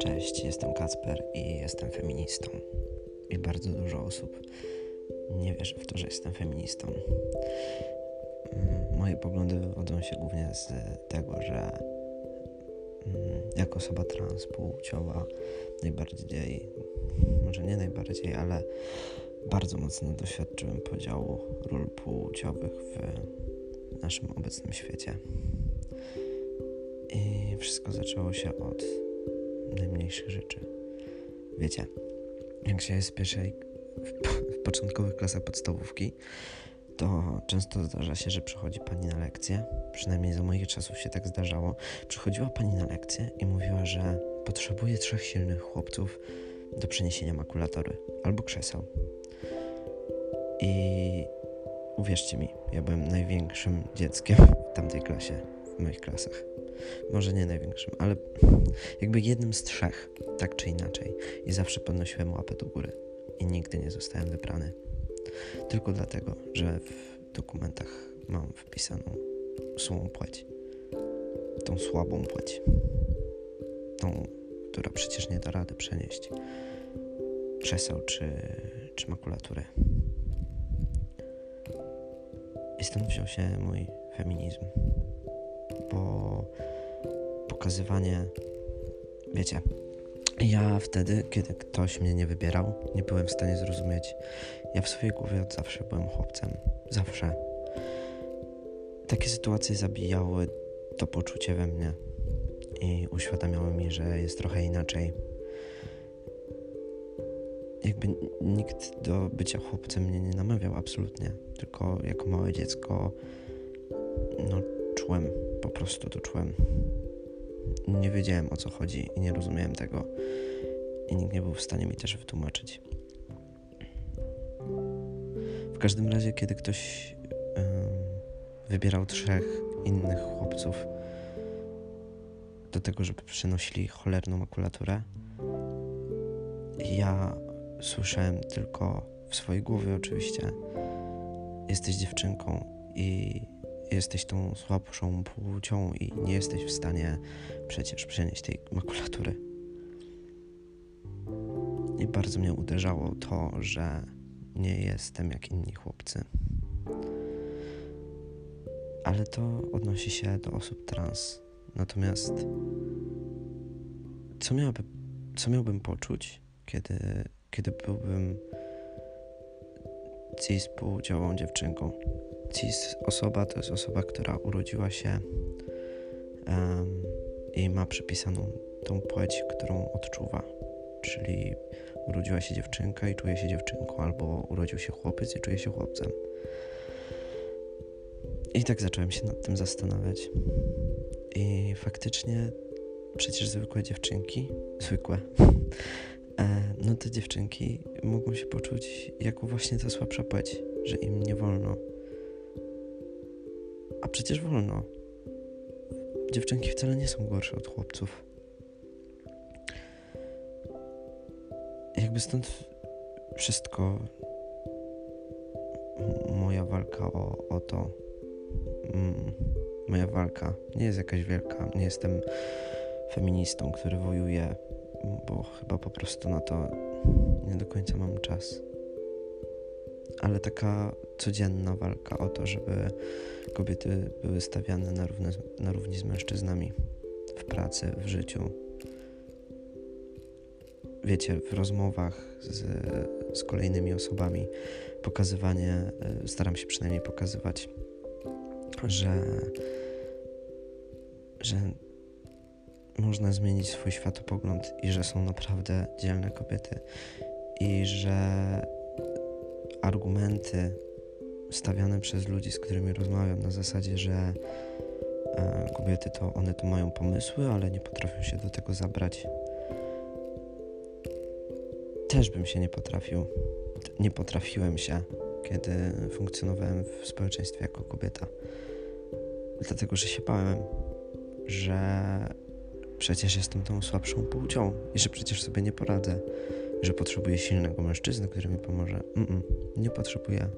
Cześć, jestem Kacper i jestem feministą. I bardzo dużo osób nie wierzy w to, że jestem feministą. Mm, moje poglądy wywodzą się głównie z tego, że mm, jako osoba transpłciowa najbardziej, może nie najbardziej, ale bardzo mocno doświadczyłem podziału ról płciowych w naszym obecnym świecie. I wszystko zaczęło się od najmniejszych rzeczy. Wiecie, jak się jest w pierwszej, w, początkowych klasach podstawówki, to często zdarza się, że przychodzi pani na lekcję, przynajmniej za moich czasów się tak zdarzało. Przychodziła pani na lekcję i mówiła, że potrzebuje trzech silnych chłopców do przeniesienia makulatory albo krzeseł. I uwierzcie mi, ja byłem największym dzieckiem w tamtej klasie, w moich klasach. Może nie największym, ale jakby jednym z trzech, tak czy inaczej. I zawsze podnosiłem łapę do góry i nigdy nie zostałem wybrany. Tylko dlatego, że w dokumentach mam wpisaną słabą płeć. Tą słabą płeć. Tą, która przecież nie da rady przenieść krzeseł czy, czy makulatury. I stąd wziął się mój feminizm. Bo pokazywanie, wiecie, ja wtedy, kiedy ktoś mnie nie wybierał, nie byłem w stanie zrozumieć. Ja w swojej głowie od zawsze byłem chłopcem. Zawsze. Takie sytuacje zabijały to poczucie we mnie i uświadamiały mi, że jest trochę inaczej jakby nikt do bycia chłopcem mnie nie namawiał absolutnie, tylko jako małe dziecko no czułem, po prostu to czułem. Nie wiedziałem o co chodzi i nie rozumiałem tego i nikt nie był w stanie mi też wytłumaczyć. W każdym razie, kiedy ktoś yy, wybierał trzech innych chłopców do tego, żeby przynosili cholerną makulaturę, ja słyszałem tylko w swojej głowie oczywiście jesteś dziewczynką i jesteś tą słabszą płcią i nie jesteś w stanie przecież przenieść tej makulatury. I bardzo mnie uderzało to, że nie jestem jak inni chłopcy. Ale to odnosi się do osób trans. Natomiast co, co miałbym poczuć, kiedy kiedy byłbym cis płciową dziewczynką. Cis osoba to jest osoba, która urodziła się um, i ma przypisaną tą płeć, którą odczuwa. Czyli urodziła się dziewczynka i czuje się dziewczynką, albo urodził się chłopiec i czuje się chłopcem. I tak zacząłem się nad tym zastanawiać. I faktycznie przecież zwykłe dziewczynki, zwykłe, E, no te dziewczynki mogą się poczuć jako właśnie ta słabsza płeć, że im nie wolno. A przecież wolno. Dziewczynki wcale nie są gorsze od chłopców. Jakby stąd wszystko moja walka o, o to. Moja walka nie jest jakaś wielka. Nie jestem feministą, który wojuje bo chyba po prostu na to nie do końca mam czas. Ale taka codzienna walka o to, żeby kobiety były stawiane na, równe, na równi z mężczyznami w pracy, w życiu. Wiecie, w rozmowach z, z kolejnymi osobami, pokazywanie, e, staram się przynajmniej pokazywać, że, że można zmienić swój światopogląd i że są naprawdę dzielne kobiety i że argumenty stawiane przez ludzi, z którymi rozmawiam na zasadzie, że e, kobiety to one to mają pomysły, ale nie potrafią się do tego zabrać. Też bym się nie potrafił. Nie potrafiłem się, kiedy funkcjonowałem w społeczeństwie jako kobieta. Dlatego, że się bałem, że przecież jestem tą słabszą płcią i że przecież sobie nie poradzę, że potrzebuję silnego mężczyzny, który mi pomoże. Mm -mm, nie potrzebuję.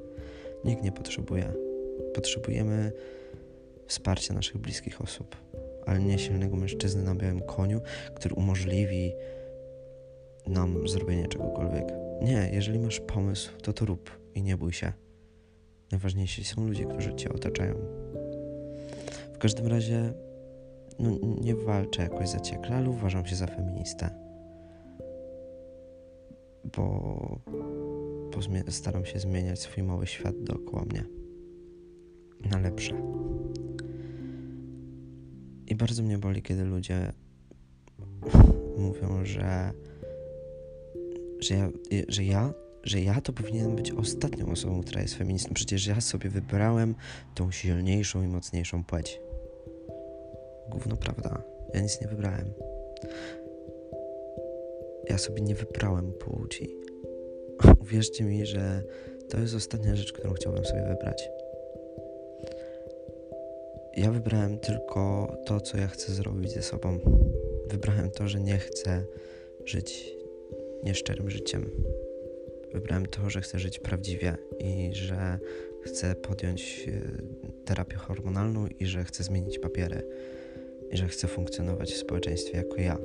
Nikt nie potrzebuje. Potrzebujemy wsparcia naszych bliskich osób. ale nie silnego mężczyzny na białym koniu, który umożliwi nam zrobienie czegokolwiek. Nie, jeżeli masz pomysł, to to rób i nie bój się. Najważniejsi są ludzie, którzy cię otaczają. W każdym razie, no, nie walczę jakoś zaciekle, ale uważam się za feministę. Bo, bo staram się zmieniać swój mały świat dookoła mnie na lepsze. I bardzo mnie boli, kiedy ludzie mówią, że, że, ja, że ja że ja to powinienem być ostatnią osobą, która jest feministą. Przecież ja sobie wybrałem tą silniejszą i mocniejszą płeć. Gówno prawda. Ja nic nie wybrałem. Ja sobie nie wybrałem płci. Uwierzcie mi, że to jest ostatnia rzecz, którą chciałbym sobie wybrać. Ja wybrałem tylko to, co ja chcę zrobić ze sobą. Wybrałem to, że nie chcę żyć nieszczerym życiem. Wybrałem to, że chcę żyć prawdziwie i że chcę podjąć e, terapię hormonalną i że chcę zmienić papiery i że chcę funkcjonować w społeczeństwie jako ja,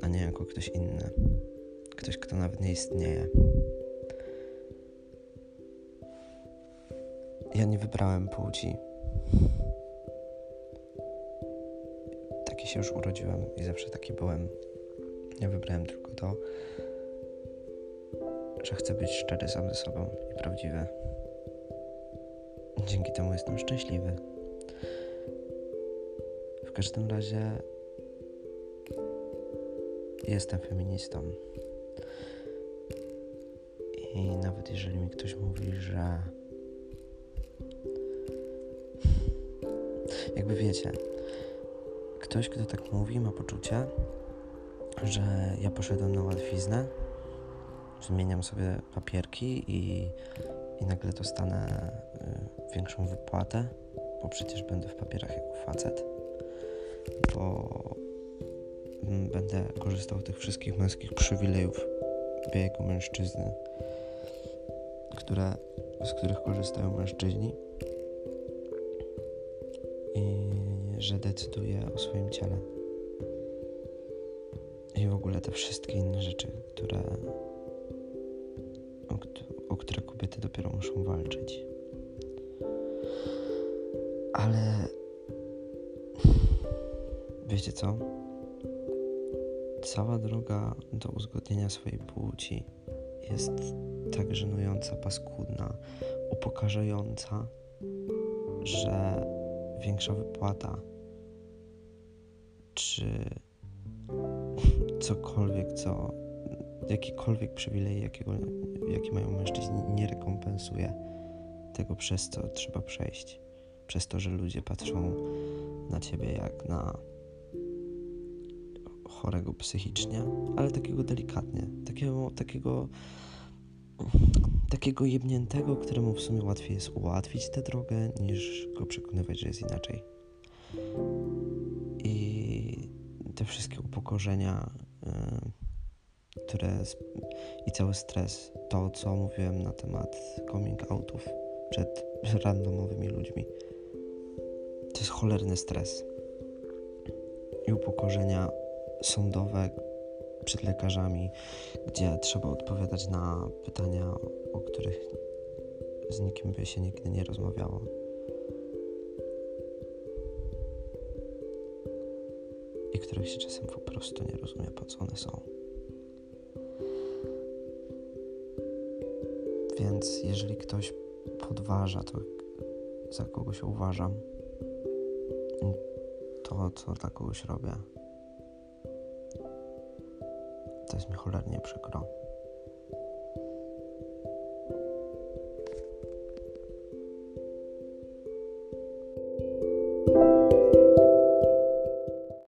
a nie jako ktoś inny. Ktoś, kto nawet nie istnieje. Ja nie wybrałem płci. Taki się już urodziłem i zawsze taki byłem. Ja wybrałem tylko to, że chcę być szczery sam ze sobą i prawdziwy. Dzięki temu jestem szczęśliwy. W każdym razie jestem feministą. I nawet jeżeli mi ktoś mówi, że jakby wiecie, ktoś, kto tak mówi, ma poczucie, że ja poszedłem na łatwiznę zmieniam sobie papierki i, i nagle dostanę y, większą wypłatę, bo przecież będę w papierach jako facet, bo mm, będę korzystał z tych wszystkich męskich przywilejów białego mężczyzny, które, z których korzystają mężczyźni i że decyduję o swoim ciele. I w ogóle te wszystkie inne rzeczy, które o które kobiety dopiero muszą walczyć. Ale wiecie co? Cała droga do uzgodnienia swojej płci jest tak żenująca, paskudna, upokarzająca, że większa wypłata czy cokolwiek, co jakikolwiek przywilej, jakiego, jaki mają mężczyźni, nie rekompensuje tego, przez co trzeba przejść. Przez to, że ludzie patrzą na ciebie jak na chorego psychicznie, ale takiego delikatnie, takiego, takiego, takiego jebniętego, któremu w sumie łatwiej jest ułatwić tę drogę, niż go przekonywać, że jest inaczej. I te wszystkie upokorzenia. Yy, które i cały stres, to co mówiłem na temat coming outów przed randomowymi ludźmi, to jest cholerny stres i upokorzenia sądowe przed lekarzami, gdzie trzeba odpowiadać na pytania, o których z nikim by się nigdy nie rozmawiało. I których się czasem po prostu nie rozumie, po co one są. Więc jeżeli ktoś podważa to, za kogo się uważam, to, co dla kogoś robię, to jest mi cholernie przykro.